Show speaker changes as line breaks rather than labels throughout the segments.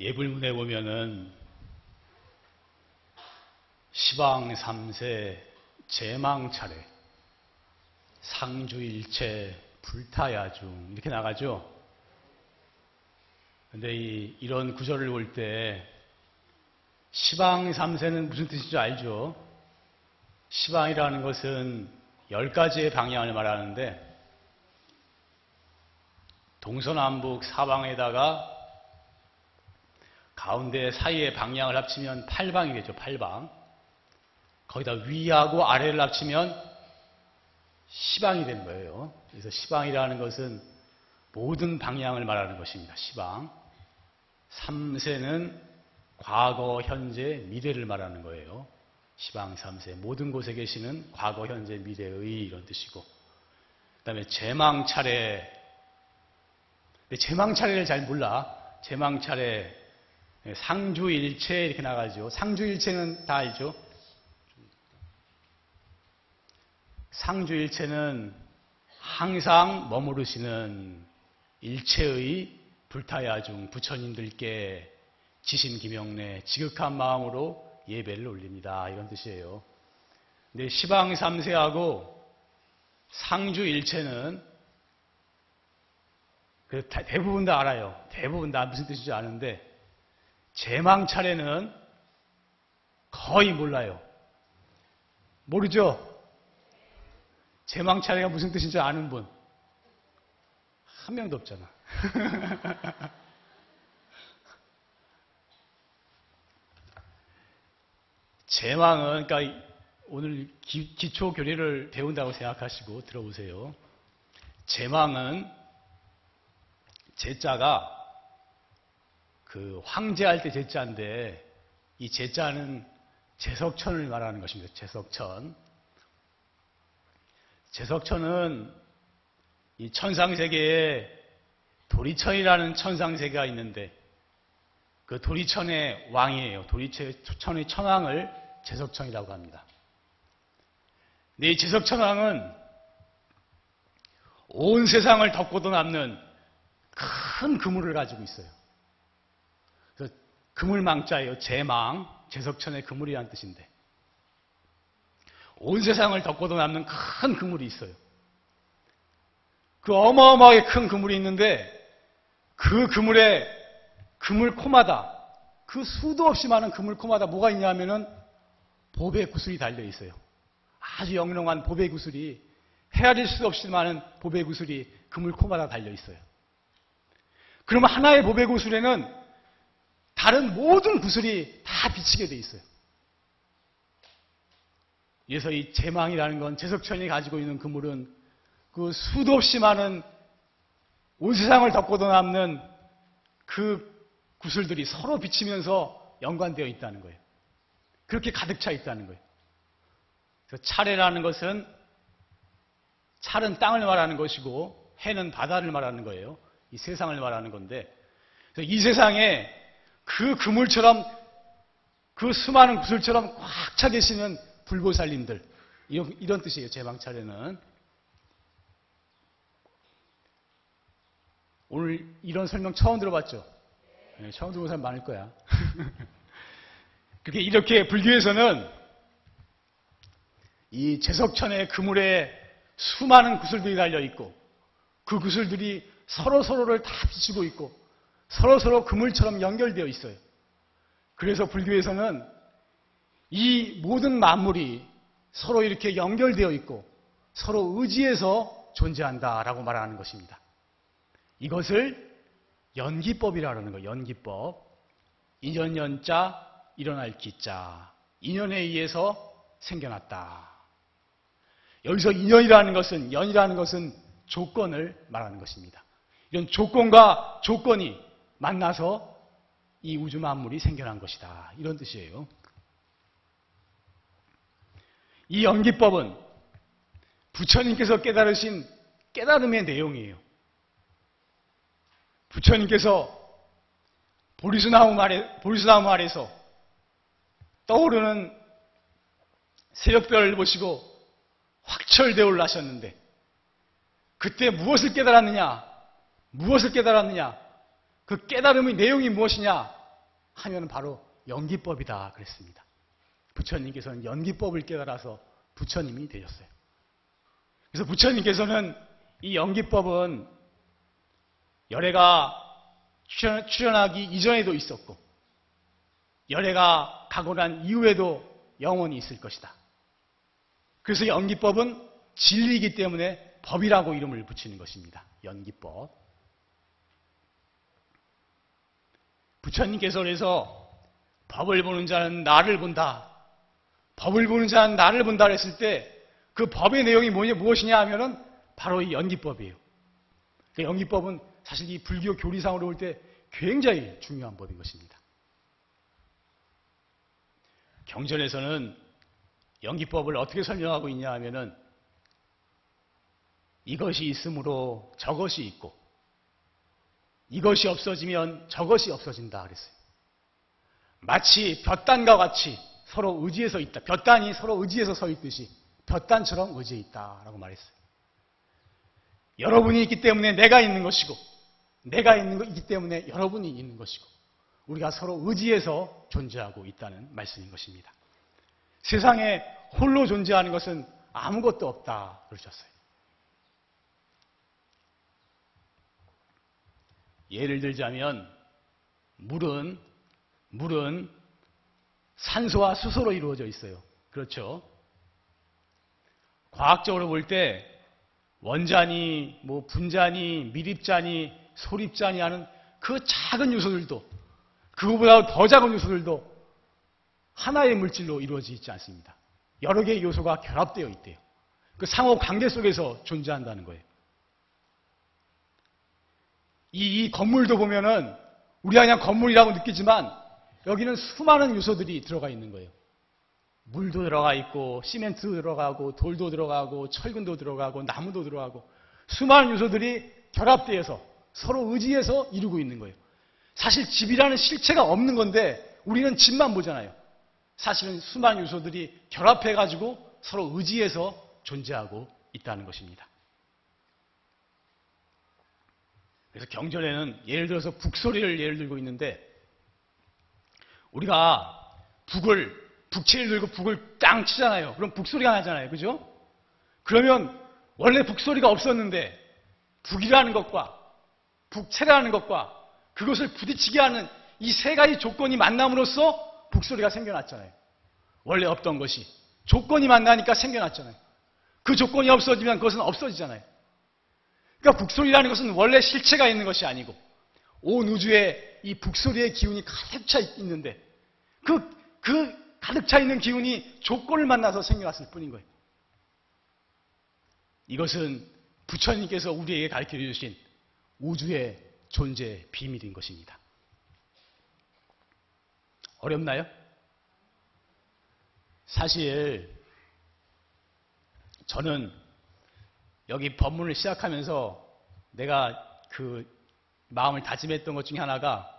예불문에 보면은 시방 3세 제망 차례 상주일체 불타야중 이렇게 나가죠. 근데 이, 이런 구절을 볼 때 시방 3세는 무슨 뜻인지 알죠? 시방이라는 것은 열 가지의 방향을 말하는데 동서남북 사방에다가 가운데 사이의 방향을 합치면 8방이 되죠. 8방. 거기다 위하고 아래를 합치면 시방이 된 거예요. 그래서 시방이라는 것은 모든 방향을 말하는 것입니다. 시방. 3세는 과거, 현재, 미래를 말하는 거예요. 시방 3세. 모든 곳에 계시는 과거, 현재, 미래의 이런 뜻이고. 그 다음에 제망 차례. 제망 차례를 잘 몰라. 제망 차례. 상주일체 이렇게 나가죠. 상주일체는 다 알죠. 상주일체는 항상 머무르시는 일체의 불타야중 부처님들께 지신기명내 지극한 마음으로 예배를 올립니다. 이런 뜻이에요. 근데 시방 3세하고 상주일체는 그 대부분 다 알아요. 대부분 다 무슨 뜻인지 아는데 제망 차례는 거의 몰라요. 모르죠? 제망 차례가 무슨 뜻인지 아는 분? 한 명도 없잖아. 제망은, 그러니까 오늘 기, 초 교리를 배운다고 생각하시고 들어보세요. 제망은 제자가 그 황제 할 때 제자인데 이 제자는 제석천을 말하는 것입니다. 제석천. 제석천은 이 천상세계에 도리천이라는 천상세계가 있는데 그 도리천의 왕이에요. 도리천의 천왕을 제석천이라고 합니다. 근데 이 제석천왕은 온 세상을 덮고도 남는 큰 그물을 가지고 있어요. 그물망자예요. 제망, 제석천의 그물이라는 뜻인데 온 세상을 덮고도 남는 큰 그물이 있어요. 그 어마어마하게 큰 그물이 있는데 그 그물에 그물 코마다 그 수도 없이 많은 그물 코마다 뭐가 있냐 하면은 보배 구슬이 달려 있어요. 아주 영롱한 보배 구슬이 헤아릴 수 없이 많은 보배 구슬이 그물 코마다 달려 있어요. 그러면 하나의 보배 구슬에는 다른 모든 구슬이 다 비치게 돼 있어요. 그래서 이 제망이라는 건 제석천이 가지고 있는 그물은 그 수도 없이 많은 온 세상을 덮고도 남는 그 구슬들이 서로 비치면서 연관되어 있다는 거예요. 그렇게 가득 차 있다는 거예요. 그래서 차례라는 것은 찰은 땅을 말하는 것이고 해는 바다를 말하는 거예요. 이 세상을 말하는 건데 이 세상에 그 그물처럼 그 수많은 구슬처럼 꽉 차 계시는 불보살님들 이런, 이런 뜻이에요. 제방차례는 오늘 이런 설명 처음 들어봤죠? 네, 처음 들어본 사람 많을 거야. 그렇게 이렇게 불교에서는 이 제석천의 그물에 수많은 구슬들이 달려 있고 그 구슬들이 서로 서로를 다 비추고 있고 서로 서로 그물처럼 연결되어 있어요. 그래서 불교에서는 이 모든 만물이 서로 이렇게 연결되어 있고 서로 의지해서 존재한다라고 말하는 것입니다. 이것을 연기법이라는 거예요. 연기법. 인연연자 일어날 기자. 인연에 의해서 생겨났다. 여기서 인연이라는 것은 연이라는 것은 조건을 말하는 것입니다. 이런 조건과 조건이 만나서 이 우주 만물이 생겨난 것이다. 이런 뜻이에요. 이 연기법은 부처님께서 깨달으신 깨달음의 내용이에요. 부처님께서 보리수나무 아래, 보리수나무 아래서 떠오르는 새벽별을 보시고 확철대오를 하셨는데 그때 무엇을 깨달았느냐? 무엇을 깨달았느냐? 그 깨달음의 내용이 무엇이냐? 하면 바로 연기법이다 그랬습니다. 부처님께서는 연기법을 깨달아서 부처님이 되셨어요. 그래서 부처님께서는 이 연기법은 열애가 출현, 하기 이전에도 있었고 열애가 가고 난 이후에도 영원히 있을 것이다. 그래서 연기법은 진리이기 때문에 법이라고 이름을 붙이는 것입니다. 연기법. 부처님께서 그래서 법을 보는 자는 나를 본다. 법을 보는 자는 나를 본다 그랬을 때 그 법의 내용이 뭐냐, 무엇이냐 하면은 바로 이 연기법이에요. 그 연기법은 사실 이 불교 교리상으로 볼 때 굉장히 중요한 법인 것입니다. 경전에서는 연기법을 어떻게 설명하고 있냐 하면은 이것이 있으므로 저것이 있고 이것이 없어지면 저것이 없어진다 그랬어요. 마치 볕단과 같이 서로 의지해서 있다. 볕단이 서로 의지해서 서 있듯이 볕단처럼 의지해 있다라고 말했어요. 여러분이 있기 때문에 내가 있는 것이고 내가 있는 것이기 때문에 여러분이 있는 것이고 우리가 서로 의지해서 존재하고 있다는 말씀인 것입니다. 세상에 홀로 존재하는 것은 아무것도 없다 그러셨어요. 예를 들자면 물은 물은 산소와 수소로 이루어져 있어요. 그렇죠? 과학적으로 볼 때 원자니 뭐 분자니 미립자니 소립자니 하는 그 작은 요소들도 그거보다 더 작은 요소들도 하나의 물질로 이루어져 있지 않습니다. 여러 개의 요소가 결합되어 있대요. 그 상호 관계 속에서 존재한다는 거예요. 이, 이 건물도 보면은 우리가 그냥 건물이라고 느끼지만 여기는 수많은 요소들이 들어가 있는 거예요. 물도 들어가 있고 시멘트도 들어가고 돌도 들어가고 철근도 들어가고 나무도 들어가고 수많은 요소들이 결합되어서 서로 의지해서 이루고 있는 거예요. 사실 집이라는 실체가 없는 건데 우리는 집만 보잖아요. 사실은 수많은 요소들이 결합해가지고 서로 의지해서 존재하고 있다는 것입니다. 그래서 경전에는 예를 들어서 북소리를 예를 들고 있는데 우리가 북을 북치를 들고 북을 땅 치잖아요. 그럼 북소리가 나잖아요. 그죠? 그러면 원래 북소리가 없었는데 북이라는 것과 북체라는 것과 그것을 부딪히게 하는 이 세 가지 조건이 만남으로써 북소리가 생겨났잖아요. 원래 없던 것이 조건이 만나니까 생겨났잖아요. 그 조건이 없어지면 그것은 없어지잖아요. 그러니까 북소리라는 것은 원래 실체가 있는 것이 아니고 온 우주에 이 북소리의 기운이 가득 차 있는데 그, 그 가득 차 있는 기운이 조건을 만나서 생겨났을 뿐인 거예요. 이것은 부처님께서 우리에게 가르쳐 주신 우주의 존재 비밀인 것입니다. 어렵나요? 사실 저는 여기 법문을 시작하면서 내가 그 마음을 다짐했던 것 중에 하나가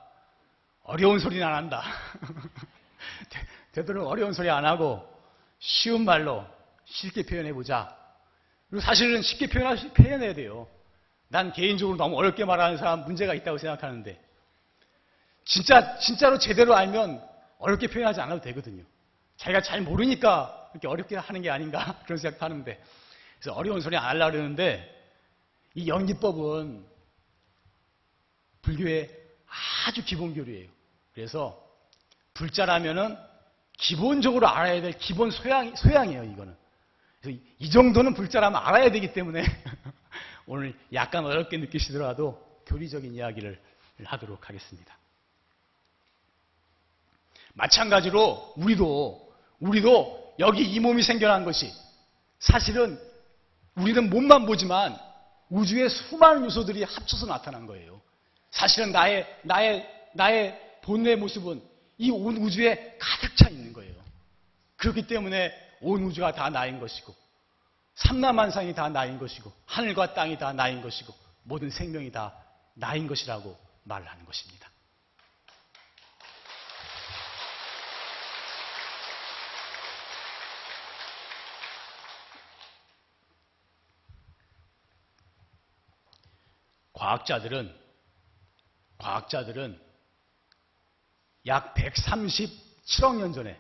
어려운 소리는 안 한다. 되도록 어려운 소리 안 하고 쉬운 말로 쉽게 표현해 보자. 그리고 사실은 쉽게 표현해야 돼요. 난 개인적으로 너무 어렵게 말하는 사람 문제가 있다고 생각하는데 진짜 진짜로 제대로 알면 어렵게 표현하지 않아도 되거든요. 자기가 잘 모르니까 이렇게 어렵게 하는 게 아닌가 그런 생각하는데 그래서 어려운 소리 안 하려고 그러는데 이 연기법은 불교의 아주 기본 교리예요. 그래서 불자라면은 기본적으로 알아야 될 기본 소양, 소양이에요, 이거는. 그래서 이 정도는 불자라면 알아야 되기 때문에 오늘 약간 어렵게 느끼시더라도 교리적인 이야기를 하도록 하겠습니다. 마찬가지로 우리도, 우리도 여기 이 몸이 생겨난 것이 사실은 우리는 몸만 보지만 우주의 수많은 요소들이 합쳐서 나타난 거예요. 사실은 나의, 나의, 나의 본래 모습은 이 온 우주에 가득 차 있는 거예요. 그렇기 때문에 온 우주가 다 나인 것이고, 삼라만상이 다 나인 것이고, 하늘과 땅이 다 나인 것이고, 모든 생명이 다 나인 것이라고 말을 하는 것입니다. 과학자들은 과학자들은 약 137억 년 전에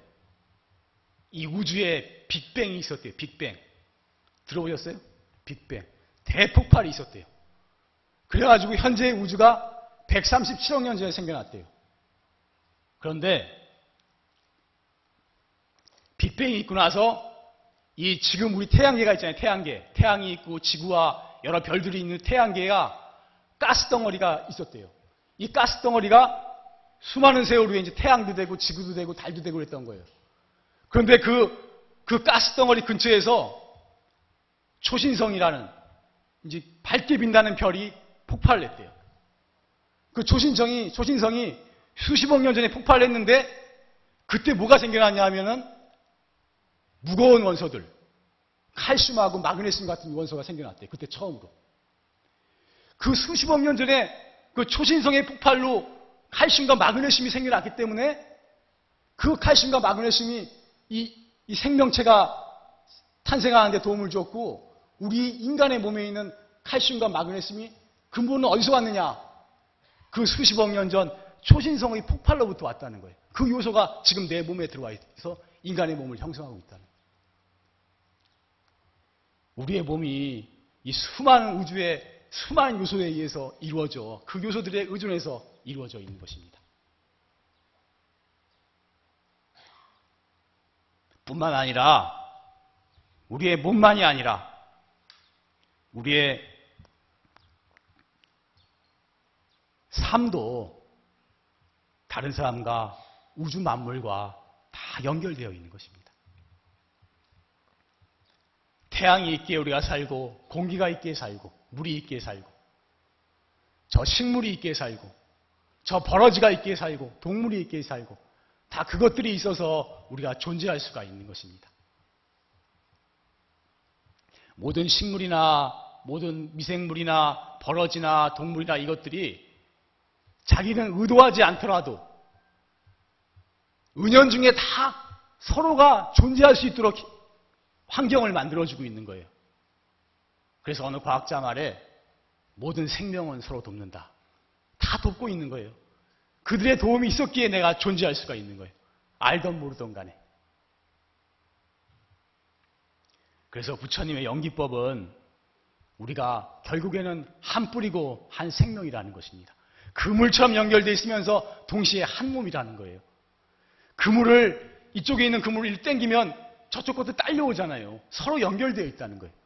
이 우주에 빅뱅이 있었대요. 빅뱅. 들어보셨어요? 빅뱅. 대폭발이 있었대요. 그래가지고 현재의 우주가 137억 년 전에 생겨났대요. 그런데 빅뱅이 있고 나서 이 지금 우리 태양계가 있잖아요. 태양계. 태양이 있고 지구와 여러 별들이 있는 태양계가 가스덩어리가 있었대요. 이 가스덩어리가 수많은 세월 후에 이제 태양도 되고 지구도 되고 달도 되고 그랬던 거예요. 그런데 그, 그 가스덩어리 근처에서 초신성이라는 이제 밝게 빛나는 별이 폭발을 했대요. 그 초신성이, 초신성이 수십억 년 전에 폭발을 했는데 그때 뭐가 생겨났냐 하면은 무거운 원소들, 칼슘하고 마그네슘 같은 원소가 생겨났대요. 그때 처음으로. 그 수십억 년 전에 그 초신성의 폭발로 칼슘과 마그네슘이 생겨났기 때문에 그 칼슘과 마그네슘이 이, 이 생명체가 탄생하는데 도움을 줬고 우리 인간의 몸에 있는 칼슘과 마그네슘이 근본은 어디서 왔느냐? 그 수십억 년 전 초신성의 폭발로부터 왔다는 거예요. 그 요소가 지금 내 몸에 들어와 있어서 인간의 몸을 형성하고 있다는 거예요. 우리의 몸이 이 수많은 우주의 수많은 요소에 의해서 이루어져 그 요소들에 의존해서 이루어져 있는 것입니다. 뿐만 아니라 우리의 몸만이 아니라 우리의 삶도 다른 사람과 우주 만물과 다 연결되어 있는 것입니다. 태양이 있기에 우리가 살고 공기가 있기에 살고 물이 있기에 살고 저 식물이 있기에 살고 저 버러지가 있기에 살고 동물이 있기에 살고 다 그것들이 있어서 우리가 존재할 수가 있는 것입니다. 모든 식물이나 모든 미생물이나 버러지나 동물이나 이것들이 자기는 의도하지 않더라도 은연중에 다 서로가 존재할 수 있도록 환경을 만들어주고 있는 거예요. 그래서 어느 과학자 말에 모든 생명은 서로 돕는다. 다 돕고 있는 거예요. 그들의 도움이 있었기에 내가 존재할 수가 있는 거예요. 알던 모르던 간에. 그래서 부처님의 연기법은 우리가 결국에는 한 뿌리고 한 생명이라는 것입니다. 그물처럼 연결되어 있으면서 동시에 한 몸이라는 거예요. 그물을 이쪽에 있는 그물을 일 땡기면 저쪽 것도 딸려오잖아요. 서로 연결되어 있다는 거예요.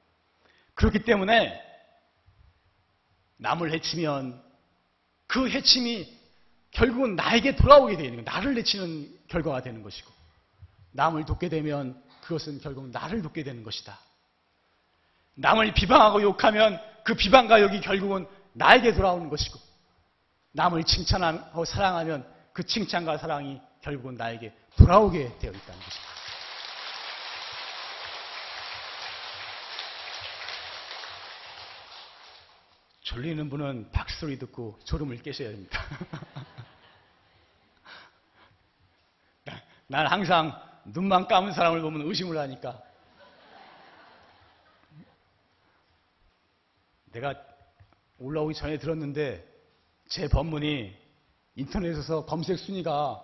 그렇기 때문에 남을 해치면 그 해침이 결국은 나에게 돌아오게 되는 거예요. 나를 해치는 결과가 되는 것이고 남을 돕게 되면 그것은 결국 나를 돕게 되는 것이다. 남을 비방하고 욕하면 그 비방과 욕이 결국은 나에게 돌아오는 것이고 남을 칭찬하고 사랑하면 그 칭찬과 사랑이 결국은 나에게 돌아오게 되어 있다는 것입니다. 졸리는 분은 박수소리 듣고 졸음을 깨셔야 됩니다. 난 항상 눈만 감은 사람을 보면 의심을 하니까 내가 올라오기 전에 들었는데 제 법문이 인터넷에서 검색 순위가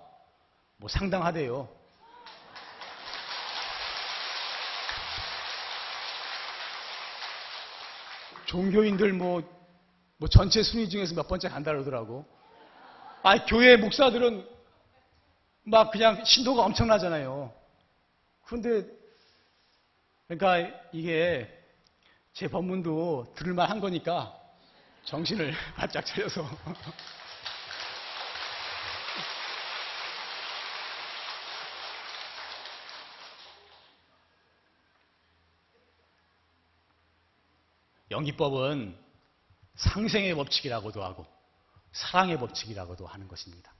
뭐 상당하대요. 종교인들 뭐, 뭐 전체 순위 중에서 몇 번째 간다 그러더라고. 아, 교회 목사들은 막 그냥 신도가 엄청나잖아요. 그런데, 그러니까 이게 제 법문도 들을만 한 거니까 정신을 바짝 차려서. 연기법은 상생의 법칙이라고도 하고 사랑의 법칙이라고도 하는 것입니다.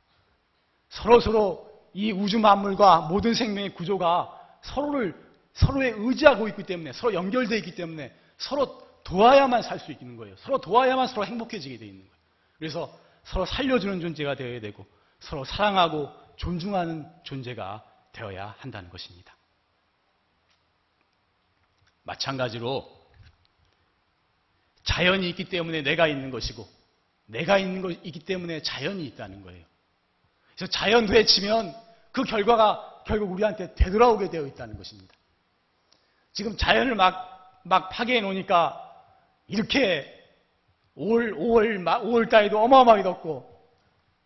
서로 서로 이 우주 만물과 모든 생명의 구조가 서로를 서로에 의지하고 있기 때문에 서로 연결되어 있기 때문에 서로 도와야만 살 수 있는 거예요. 서로 도와야만 서로 행복해지게 되어 있는 거예요. 그래서 서로 살려주는 존재가 되어야 되고 서로 사랑하고 존중하는 존재가 되어야 한다는 것입니다. 마찬가지로 자연이 있기 때문에 내가 있는 것이고 내가 있는 것 있기 때문에 자연이 있다는 거예요. 그래서 자연도에 치면 그 결과가 결국 우리한테 되돌아오게 되어 있다는 것입니다. 지금 자연을 막, 막 파괴해 놓으니까 이렇게 5월, 5월, 5월 달에도 어마어마하게 덥고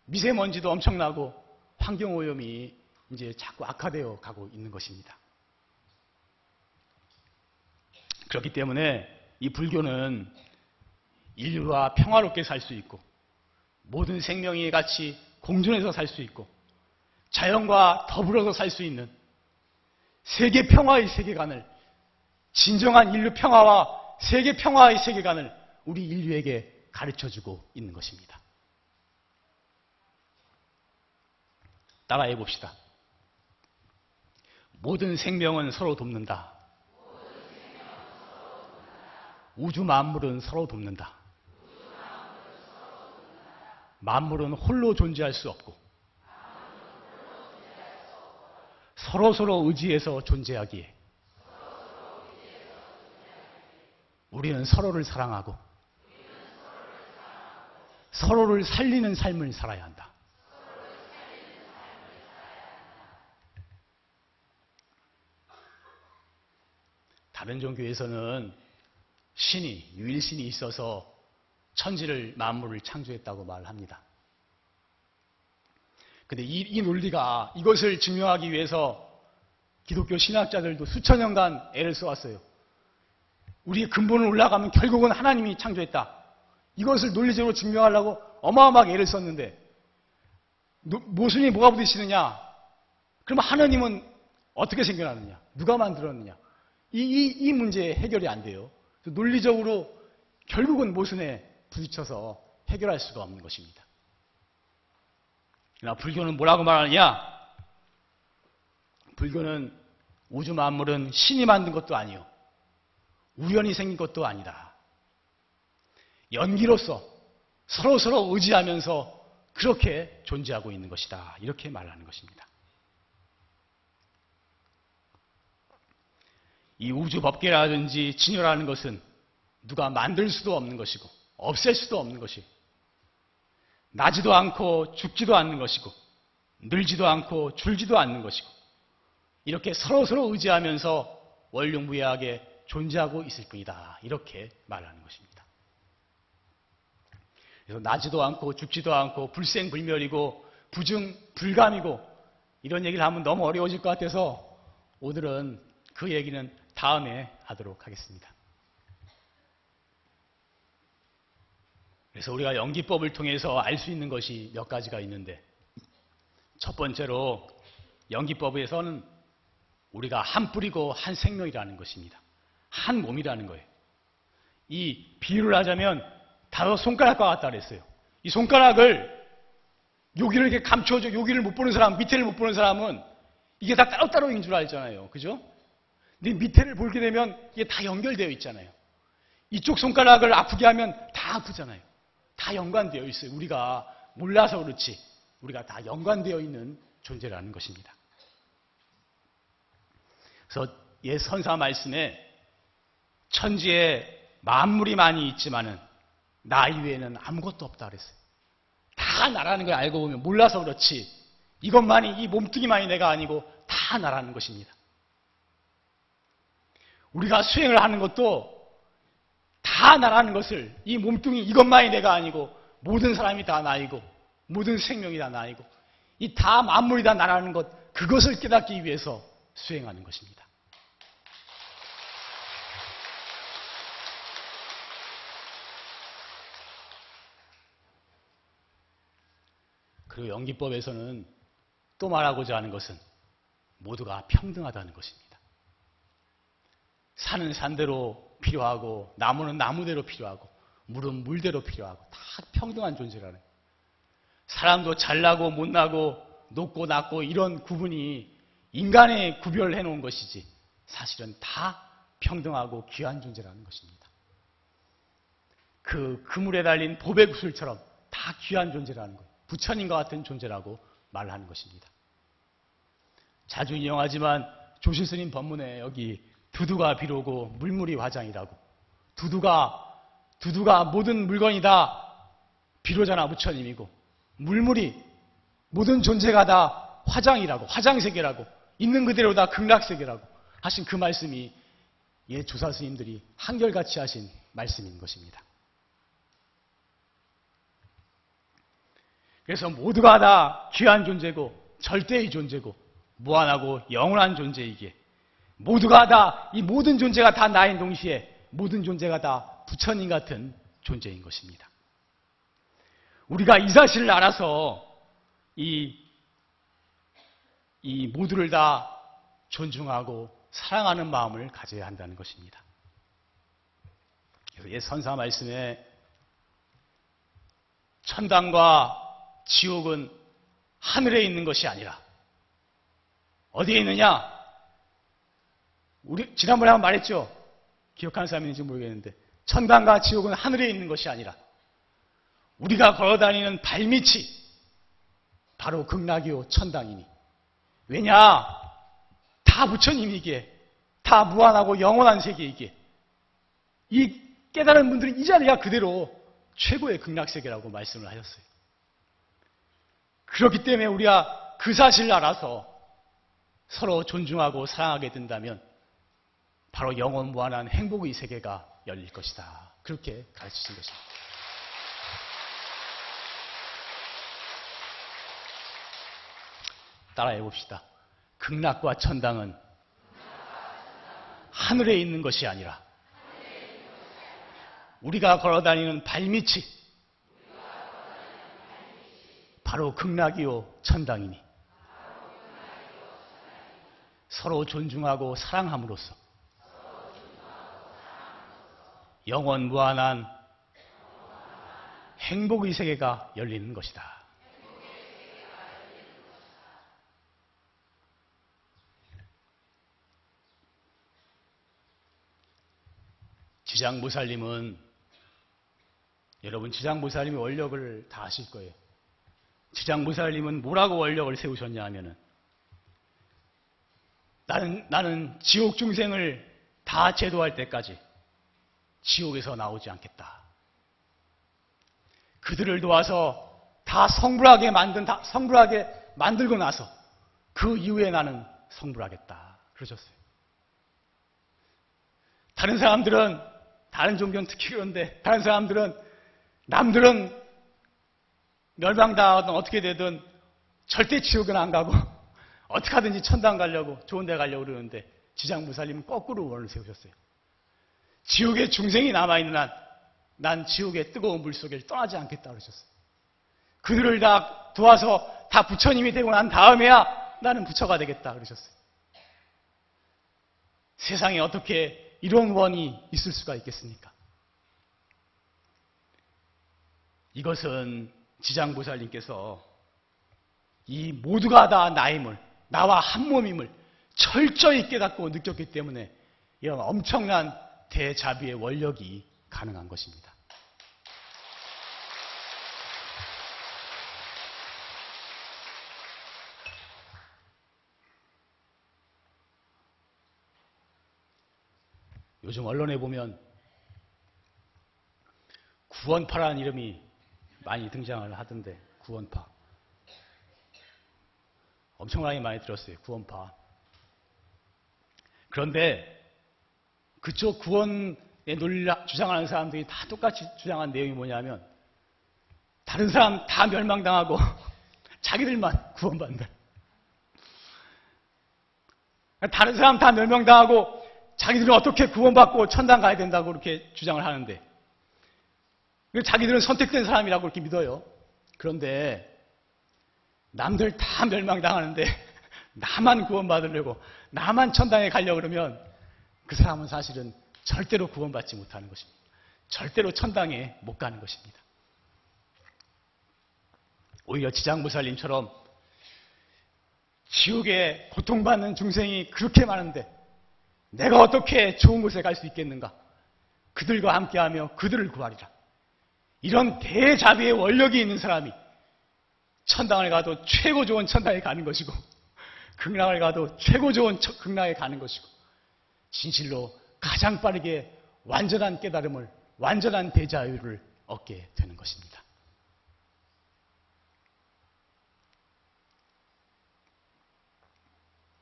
미세먼지도 엄청나고 환경오염이 이제 자꾸 악화되어 가고 있는 것입니다. 그렇기 때문에 이 불교는 인류와 평화롭게 살 수 있고 모든 생명이 같이 공존해서 살 수 있고 자연과 더불어서 살 수 있는 세계 평화의 세계관을 진정한 인류 평화와 세계 평화의 세계관을 우리 인류에게 가르쳐 주고 있는 것입니다. 따라해 봅시다. 모든 생명은 서로 돕는다. 우주 만물은 서로 돕는다. 만물은 홀로 존재할 수 없고 서로 서로 의지해서 존재하기에 우리는 서로를 사랑하고 서로를 살리는 삶을 살아야 한다. 다른 종교에서는 신이, 유일신이 있어서 천지를, 만물을 창조했다고 말합니다. 근데 이, 이 논리가 이것을 증명하기 위해서 기독교 신학자들도 수천 년간 애를 써왔어요. 우리의 근본을 올라가면 결국은 하나님이 창조했다. 이것을 논리적으로 증명하려고 어마어마하게 애를 썼는데 모순이 뭐가 부딪히느냐? 그러면 하나님은 어떻게 생겨나느냐? 누가 만들었느냐? 이, 이, 이 문제 해결이 안 돼요. 논리적으로 결국은 모순에 부딪혀서 해결할 수가 없는 것입니다. 그러나 불교는 뭐라고 말하느냐? 불교는 우주 만물은 신이 만든 것도 아니요. 우연히 생긴 것도 아니다. 연기로서 서로 서로 의지하면서 그렇게 존재하고 있는 것이다. 이렇게 말하는 것입니다. 이 우주 법계라든지 진열하는 것은 누가 만들 수도 없는 것이고 없앨 수도 없는 것이 나지도 않고 죽지도 않는 것이고 늘지도 않고 줄지도 않는 것이고 이렇게 서로서로 의지하면서 원룡무예하게 존재하고 있을 뿐이다. 이렇게 말하는 것입니다. 그래서 나지도 않고 죽지도 않고 불생불멸이고 부증 불감이고 이런 얘기를 하면 너무 어려워질 것 같아서 오늘은 그 얘기는 다음에 하도록 하겠습니다. 그래서 우리가 연기법을 통해서 알 수 있는 것이 몇 가지가 있는데 첫 번째로 연기법에서는 우리가 한 뿌리고 한 생명이라는 것입니다. 한 몸이라는 거예요. 이 비유를 하자면 다섯 손가락과 같다 그랬어요. 이 손가락을 여기를 이렇게 감춰줘 여기를 못 보는 사람, 밑에를 못 보는 사람은 이게 다 따로따로인 줄 알잖아요. 그죠? 근데 밑에를 보게 되면 이게 다 연결되어 있잖아요. 이쪽 손가락을 아프게 하면 다 아프잖아요. 다 연관되어 있어요. 우리가 몰라서 그렇지. 우리가 다 연관되어 있는 존재라는 것입니다. 그래서 예 선사 말씀에 천지에 만물이 많이 있지만은 나 이외에는 아무것도 없다 그랬어요. 다 나라는 걸 알고 보면 몰라서 그렇지. 이것만이 이 몸뚱이만이 내가 아니고 다 나라는 것입니다. 우리가 수행을 하는 것도 다 나라는 것을 이 몸뚱이 이것만이 내가 아니고 모든 사람이 다 나이고 모든 생명이 다 나이고 이 다 만물이 다 나라는 것 그것을 깨닫기 위해서 수행하는 것입니다. 그리고 연기법에서는 또 말하고자 하는 것은 모두가 평등하다는 것입니다. 산은 산대로 필요하고 나무는 나무대로 필요하고 물은 물대로 필요하고 다 평등한 존재라는 사람도 잘나고 못나고 높고 낮고 이런 구분이 인간의 구별해 놓은 것이지 사실은 다 평등하고 귀한 존재라는 것입니다. 그 그물에 달린 보배 구슬처럼 다 귀한 존재라는 것. 부처님과 같은 존재라고 말하는 것입니다. 자주 인용하지만 조실스님 법문에 여기 두두가 비로고 물물이 화장이라고. 두두가, 두두가 모든 물건이다 비로자나 부처님이고, 물물이, 모든 존재가 다 화장이라고, 화장세계라고, 있는 그대로 다 극락세계라고 하신 그 말씀이 옛 조사 스님들이 한결같이 하신 말씀인 것입니다. 그래서 모두가 다 귀한 존재고 절대의 존재고 무한하고 영원한 존재이기에 모두가 다 이 모든 존재가 다 나인 동시에 모든 존재가 다 부처님 같은 존재인 것입니다. 우리가 이 사실을 알아서 이, 이 모두를 다 존중하고 사랑하는 마음을 가져야 한다는 것입니다. 그래서 옛 선사 말씀에 천당과 지옥은 하늘에 있는 것이 아니라 어디에 있느냐? 우리 지난번에 한 번 말했죠. 기억하는 사람이 있는지 모르겠는데 천당과 지옥은 하늘에 있는 것이 아니라 우리가 걸어다니는 발밑이 바로 극락이요 천당이니 왜냐? 다 부처님이기에 다 무한하고 영원한 세계이기에 이 깨달은 분들은 이 자리가 그대로 최고의 극락 세계라고 말씀을 하셨어요. 그렇기 때문에 우리가 그 사실을 알아서 서로 존중하고 사랑하게 된다면 바로 영원 무한한 행복의 세계가 열릴 것이다. 그렇게 가르치신 것입니다. 따라해 봅시다. 극락과 천당은 하늘에 있는 것이 아니라 우리가 걸어다니는 발밑이 바로 극락이요 천당이니 서로 존중하고 사랑함으로써 영원 무한한 행복의 세계가 열리는 것이다. 지장보살님은 여러분 지장보살님이 원력을 다 아실 거예요. 지장보살님은 뭐라고 원력을 세우셨냐 하면은 나는 나는 지옥 중생을 다 제도할 때까지 지옥에서 나오지 않겠다. 그들을 도와서 다 성불하게 만든 다 성불하게 만들고 나서 그 이후에 나는 성불하겠다. 그러셨어요. 다른 사람들은 다른 종교는 특히 그런데 다른 사람들은 남들은 멸망당하든 어떻게 되든 절대 지옥은 안 가고 어떻게 하든지 천당 가려고 좋은 데 가려고 그러는데 지장 무살님은 거꾸로 원을 세우셨어요. 지옥에 중생이 남아있는 한, 난 지옥의 뜨거운 물 속에 떠나지 않겠다 그러셨어요. 그들을 다 도와서 다 부처님이 되고 난 다음에야 나는 부처가 되겠다 그러셨어요. 세상에 어떻게 이런 원이 있을 수가 있겠습니까? 이것은 지장보살님께서 이 모두가 다 나임을, 나와 한 몸임을 철저히 깨닫고 느꼈기 때문에 이런 엄청난 대자비의 원력이 가능한 것입니다. 요즘 언론에 보면 구원파라는 이름이 많이 등장을 하던데 구원파 엄청나게 많이 들었어요 구원파 그런데 그쪽 구원에 논리 주장하는 사람들이 다 똑같이 주장한 내용이 뭐냐면 다른 사람 다 멸망당하고 자기들만 구원받는다. 다른 사람 다 멸망당하고 자기들은 어떻게 구원받고 천당 가야 된다고 그렇게 주장을 하는데 자기들은 선택된 사람이라고 그렇게 믿어요. 그런데 남들 다 멸망당하는데 나만 구원받으려고 나만 천당에 가려고 그러면 그 사람은 사실은 절대로 구원받지 못하는 것입니다. 절대로 천당에 못 가는 것입니다. 오히려 지장무살님처럼 지옥에 고통받는 중생이 그렇게 많은데 내가 어떻게 좋은 곳에 갈 수 있겠는가? 그들과 함께하며 그들을 구하리라. 이런 대자비의 원력이 있는 사람이 천당을 가도 최고 좋은 천당에 가는 것이고 극락을 가도 최고 좋은 극락에 가는 것이고 진실로 가장 빠르게 완전한 깨달음을 완전한 대자유를 얻게 되는 것입니다.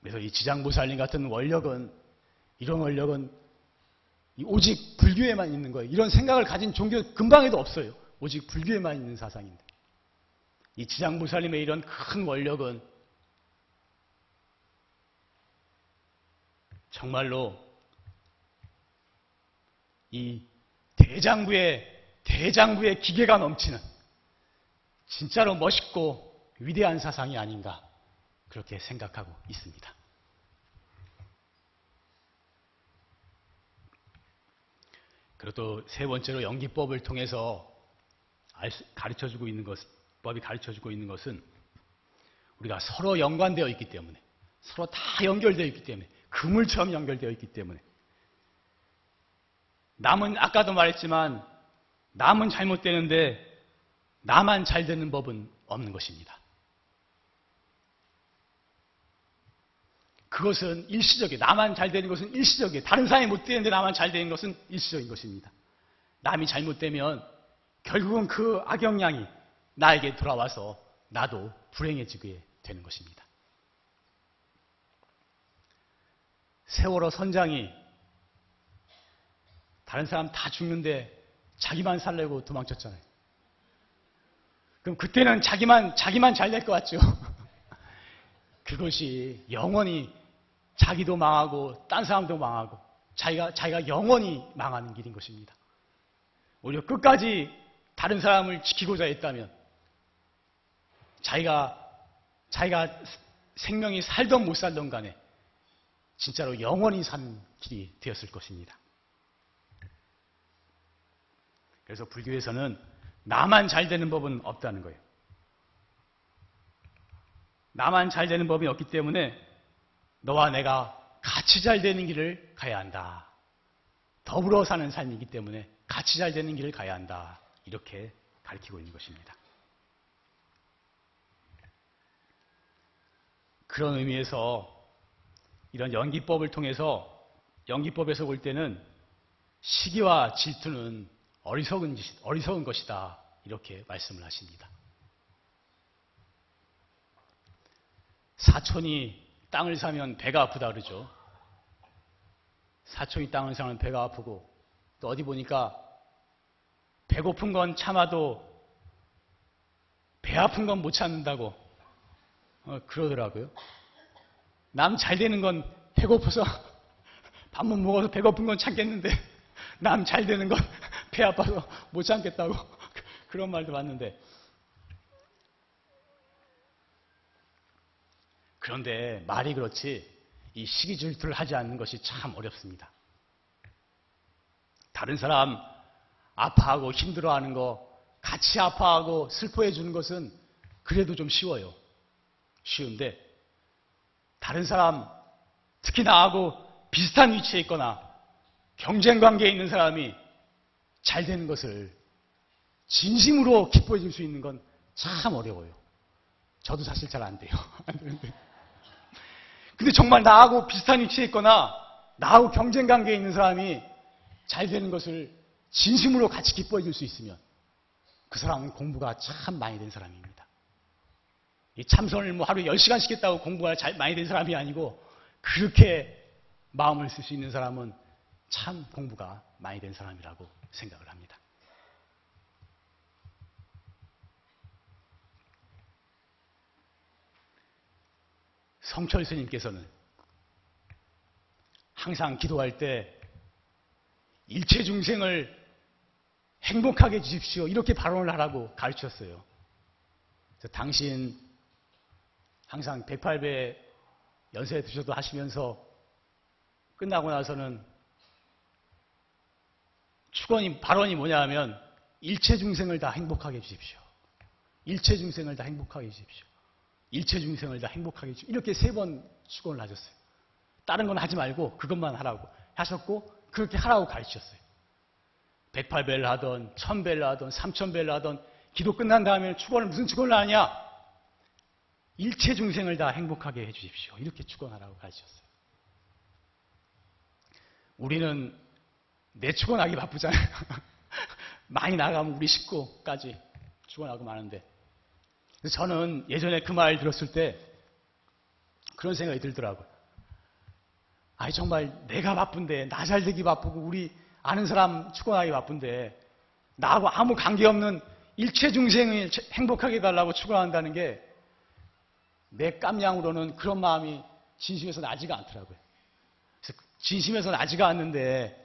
그래서 이 지장보살님 같은 원력은 이런 원력은 오직 불교에만 있는 거예요. 이런 생각을 가진 종교 근방에도 없어요. 오직 불교에만 있는 사상인데. 이 지장보살님의 이런 큰 원력은 정말로 이 대장부의 대장부의 기계가 넘치는 진짜로 멋있고 위대한 사상이 아닌가 그렇게 생각하고 있습니다. 그리고 또세 번째로 연기법을 통해서 가르쳐 주고 있는 것, 법이 가르쳐 주고 있는 것은 우리가 서로 연관되어 있기 때문에 서로 다 연결되어 있기 때문에 그물처럼 연결되어 있기 때문에 남은 아까도 말했지만 남은 잘못되는데 나만 잘 되는 법은 없는 것입니다. 그것은 일시적이에요. 나만 잘 되는 것은 일시적이에요. 다른 사람이 못 되는데 나만 잘 되는 것은 일시적인 것입니다. 남이 잘못되면 결국은 그 악영향이 나에게 돌아와서 나도 불행해지게 되는 것입니다. 세월호 선장이 다른 사람 다 죽는데 자기만 살려고 도망쳤잖아요. 그럼 그때는 자기만, 자기만 잘 될 것 같죠? 그것이 영원히 자기도 망하고, 딴 사람도 망하고, 자기가, 자기가 영원히 망하는 길인 것입니다. 오히려 끝까지 다른 사람을 지키고자 했다면, 자기가, 자기가 생명이 살던 못 살던 간에, 진짜로 영원히 산 길이 되었을 것입니다. 그래서 불교에서는 나만 잘 되는 법은 없다는 거예요. 나만 잘 되는 법이 없기 때문에 너와 내가 같이 잘 되는 길을 가야 한다. 더불어 사는 삶이기 때문에 같이 잘 되는 길을 가야 한다. 이렇게 가르치고 있는 것입니다. 그런 의미에서 이런 연기법을 통해서 연기법에서 볼 때는 시기와 질투는 어리석은, 어리석은 것이다. 이렇게 말씀을 하십니다. 사촌이 땅을 사면 배가 아프다 그러죠. 사촌이 땅을 사면 배가 아프고 또 어디 보니까 배고픈 건 참아도 배 아픈 건 못 참는다고 어, 그러더라고요. 남 잘 되는 건 배고파서 밥 못 먹어서 배고픈 건 참겠는데 남 잘 되는 건 배 아파서 못 참겠다고 그런 말도 봤는데 그런데 말이 그렇지 이 시기 질투를 하지 않는 것이 참 어렵습니다. 다른 사람 아파하고 힘들어하는 거 같이 아파하고 슬퍼해 주는 것은 그래도 좀 쉬워요. 쉬운데 다른 사람 특히 나하고 비슷한 위치에 있거나 경쟁 관계에 있는 사람이 잘 되는 것을 진심으로 기뻐해 줄 수 있는 건 참 어려워요. 저도 사실 잘 안 돼요. 안 되는데. 근데 정말 나하고 비슷한 위치에 있거나 나하고 경쟁 관계에 있는 사람이 잘 되는 것을 진심으로 같이 기뻐해 줄 수 있으면 그 사람은 공부가 참 많이 된 사람입니다. 이 참선을 뭐 하루에 10시간씩 했다고 공부가 잘 많이 된 사람이 아니고 그렇게 마음을 쓸 수 있는 사람은 참 공부가 많이 된 사람이라고 생각을 합니다. 성철 스님께서는 항상 기도할 때 일체 중생을 행복하게 해주십시오. 이렇게 발언을 하라고 가르쳤어요. 당신 항상 108배 연세 드셔도 하시면서 끝나고 나서는 축원이 발언이 뭐냐 하면 일체 중생을 다 행복하게 해 주십시오. 일체 중생을 다 행복하게 해 주십시오. 일체 중생을 다 행복하게 해 주십시오. 이렇게 세 번 축원을 하셨어요. 다른 건 하지 말고 그것만 하라고 하셨고 그렇게 하라고 가르치셨어요. 108배를 하던 1000배를 하던 3000배를 하던 기도 끝난 다음에 축원을 무슨 축원을 하냐? 일체 중생을 다 행복하게 해 주십시오. 이렇게 축원하라고 가르치셨어요. 우리는 내 축원하기 바쁘잖아요. 많이 나가면 우리 식구까지 축원하고 마는데. 저는 예전에 그 말 들었을 때 그런 생각이 들더라고요. 아니 정말 내가 바쁜데 나 잘 되기 바쁘고 우리 아는 사람 축원하기 바쁜데 나하고 아무 관계없는 일체 중생을 행복하게 해달라고 축원한다는 게 내 깜냥으로는 그런 마음이 진심에서 나지가 않더라고요. 그래서 진심에서 나지가 않는데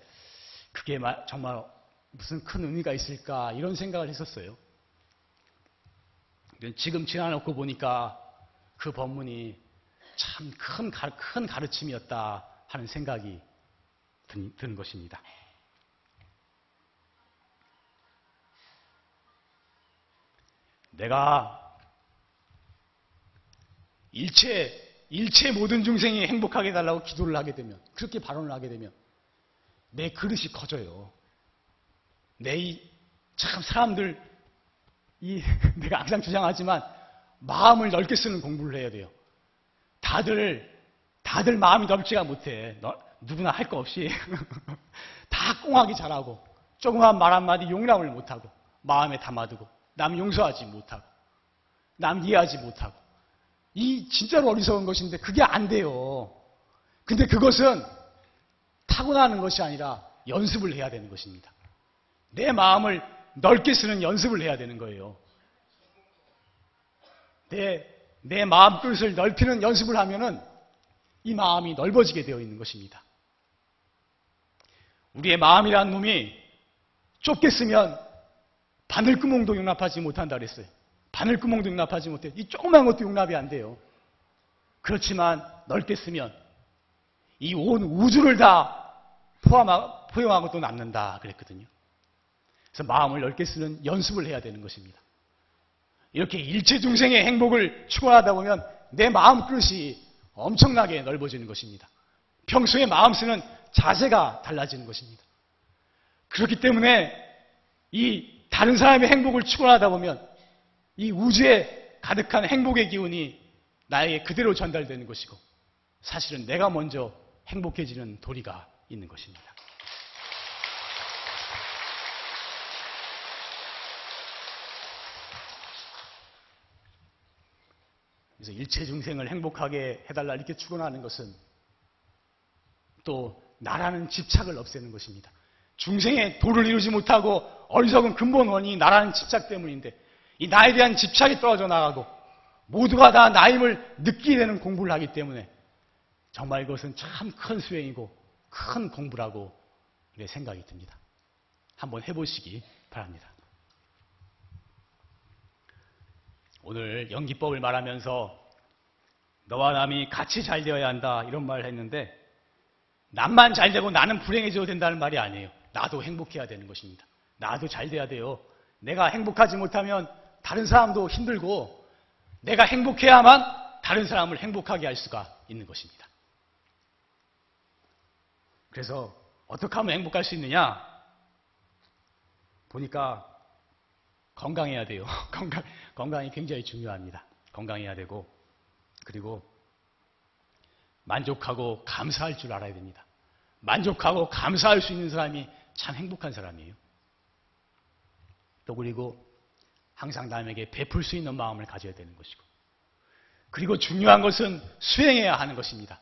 그게 정말 무슨 큰 의미가 있을까 이런 생각을 했었어요. 지금 지나놓고 보니까 그 법문이 참 큰 큰 가르침이었다 하는 생각이 든, 든 것입니다. 내가 일체 일체 모든 중생이 행복하게 해달라고 기도를 하게 되면 그렇게 발언을 하게 되면 내 그릇이 커져요. 내 이 참 사람들 이 내가 항상 주장하지만 마음을 넓게 쓰는 공부를 해야 돼요. 다들 다들 마음이 넓지가 못해. 너, 누구나 할 거 없이 다 꽁하기 잘하고 조그만 말 한마디 용납을 못하고 마음에 담아두고 남 용서하지 못하고 남 이해하지 못하고 이 진짜로 어리석은 것인데 그게 안 돼요. 근데 그것은 타고나는 것이 아니라 연습을 해야 되는 것입니다. 내 마음을 넓게 쓰는 연습을 해야 되는 거예요. 내, 내 마음 그릇을 넓히는 연습을 하면은 이 마음이 넓어지게 되어 있는 것입니다. 우리의 마음이라는 놈이 좁게 쓰면 바늘구멍도 용납하지 못한다 그랬어요. 바늘구멍도 용납하지 못해요. 이 조그만 것도 용납이 안 돼요. 그렇지만 넓게 쓰면 이 온 우주를 다 포함하고, 포용하고 또 남는다 그랬거든요. 그래서 마음을 넓게 쓰는 연습을 해야 되는 것입니다. 이렇게 일체 중생의 행복을 추구하다 보면 내 마음 그릇이 엄청나게 넓어지는 것입니다. 평소에 마음 쓰는 자세가 달라지는 것입니다. 그렇기 때문에 이 다른 사람의 행복을 추구하다 보면 이 우주에 가득한 행복의 기운이 나에게 그대로 전달되는 것이고 사실은 내가 먼저 행복해지는 도리가 있는 것입니다. 그래서 일체 중생을 행복하게 해달라 이렇게 축원하는 것은 또 나라는 집착을 없애는 것입니다. 중생의 도를 이루지 못하고 어리석은 근본 원인이 나라는 집착 때문인데 이 나에 대한 집착이 떨어져 나가고 모두가 다 나임을 느끼게 되는 공부를 하기 때문에 정말 이것은 참 큰 수행이고 큰 공부라고 생각이 듭니다. 한번 해보시기 바랍니다. 오늘 연기법을 말하면서 너와 남이 같이 잘 되어야 한다 이런 말을 했는데 남만 잘 되고 나는 불행해져도 된다는 말이 아니에요. 나도 행복해야 되는 것입니다. 나도 잘 돼야 돼요. 내가 행복하지 못하면 다른 사람도 힘들고 내가 행복해야만 다른 사람을 행복하게 할 수가 있는 것입니다. 그래서 어떻게 하면 행복할 수 있느냐? 보니까 건강해야 돼요. 건강, 건강이 굉장히 중요합니다. 건강해야 되고, 그리고 만족하고 감사할 줄 알아야 됩니다. 만족하고 감사할 수 있는 사람이 참 행복한 사람이에요. 또 그리고 항상 남에게 베풀 수 있는 마음을 가져야 되는 것이고. 그리고 중요한 것은 수행해야 하는 것입니다.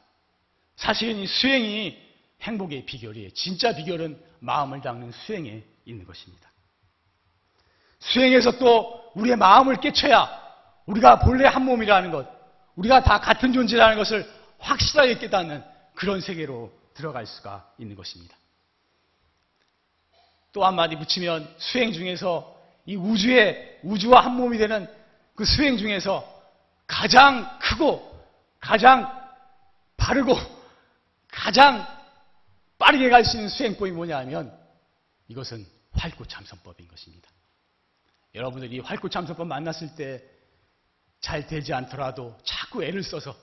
사실은 이 수행이 행복의 비결이에요. 진짜 비결은 마음을 닦는 수행에 있는 것입니다. 수행해서 또 우리의 마음을 깨쳐야 우리가 본래 한 몸이라는 것, 우리가 다 같은 존재라는 것을 확실하게 깨닫는 그런 세계로 들어갈 수가 있는 것입니다. 또 한마디 붙이면 수행 중에서 이 우주의 우주와 한 몸이 되는 그 수행 중에서 가장 크고 가장 바르고 가장 빠르게 갈 수 있는 수행법이 뭐냐 하면 이것은 활구참선법인 것입니다. 여러분들이 활구참선법 만났을 때 잘 되지 않더라도 자꾸 애를 써서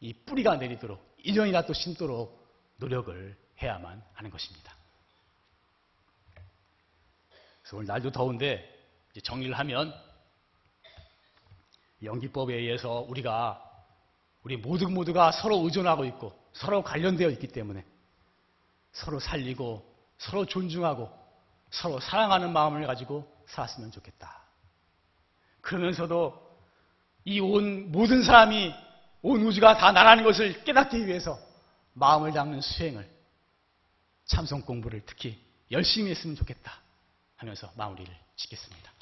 이 뿌리가 내리도록 1년이나 또 심도록 노력을 해야만 하는 것입니다. 그래서 오늘 날도 더운데 정리를 하면 연기법에 의해서 우리가 우리 모두 모두가 서로 의존하고 있고 서로 관련되어 있기 때문에 서로 살리고 서로 존중하고 서로 사랑하는 마음을 가지고 살았으면 좋겠다. 그러면서도 이 온 모든 사람이 온 우주가 다 나라는 것을 깨닫기 위해서 마음을 담는 수행을 참선 공부를 특히 열심히 했으면 좋겠다 하면서 마무리를 짓겠습니다.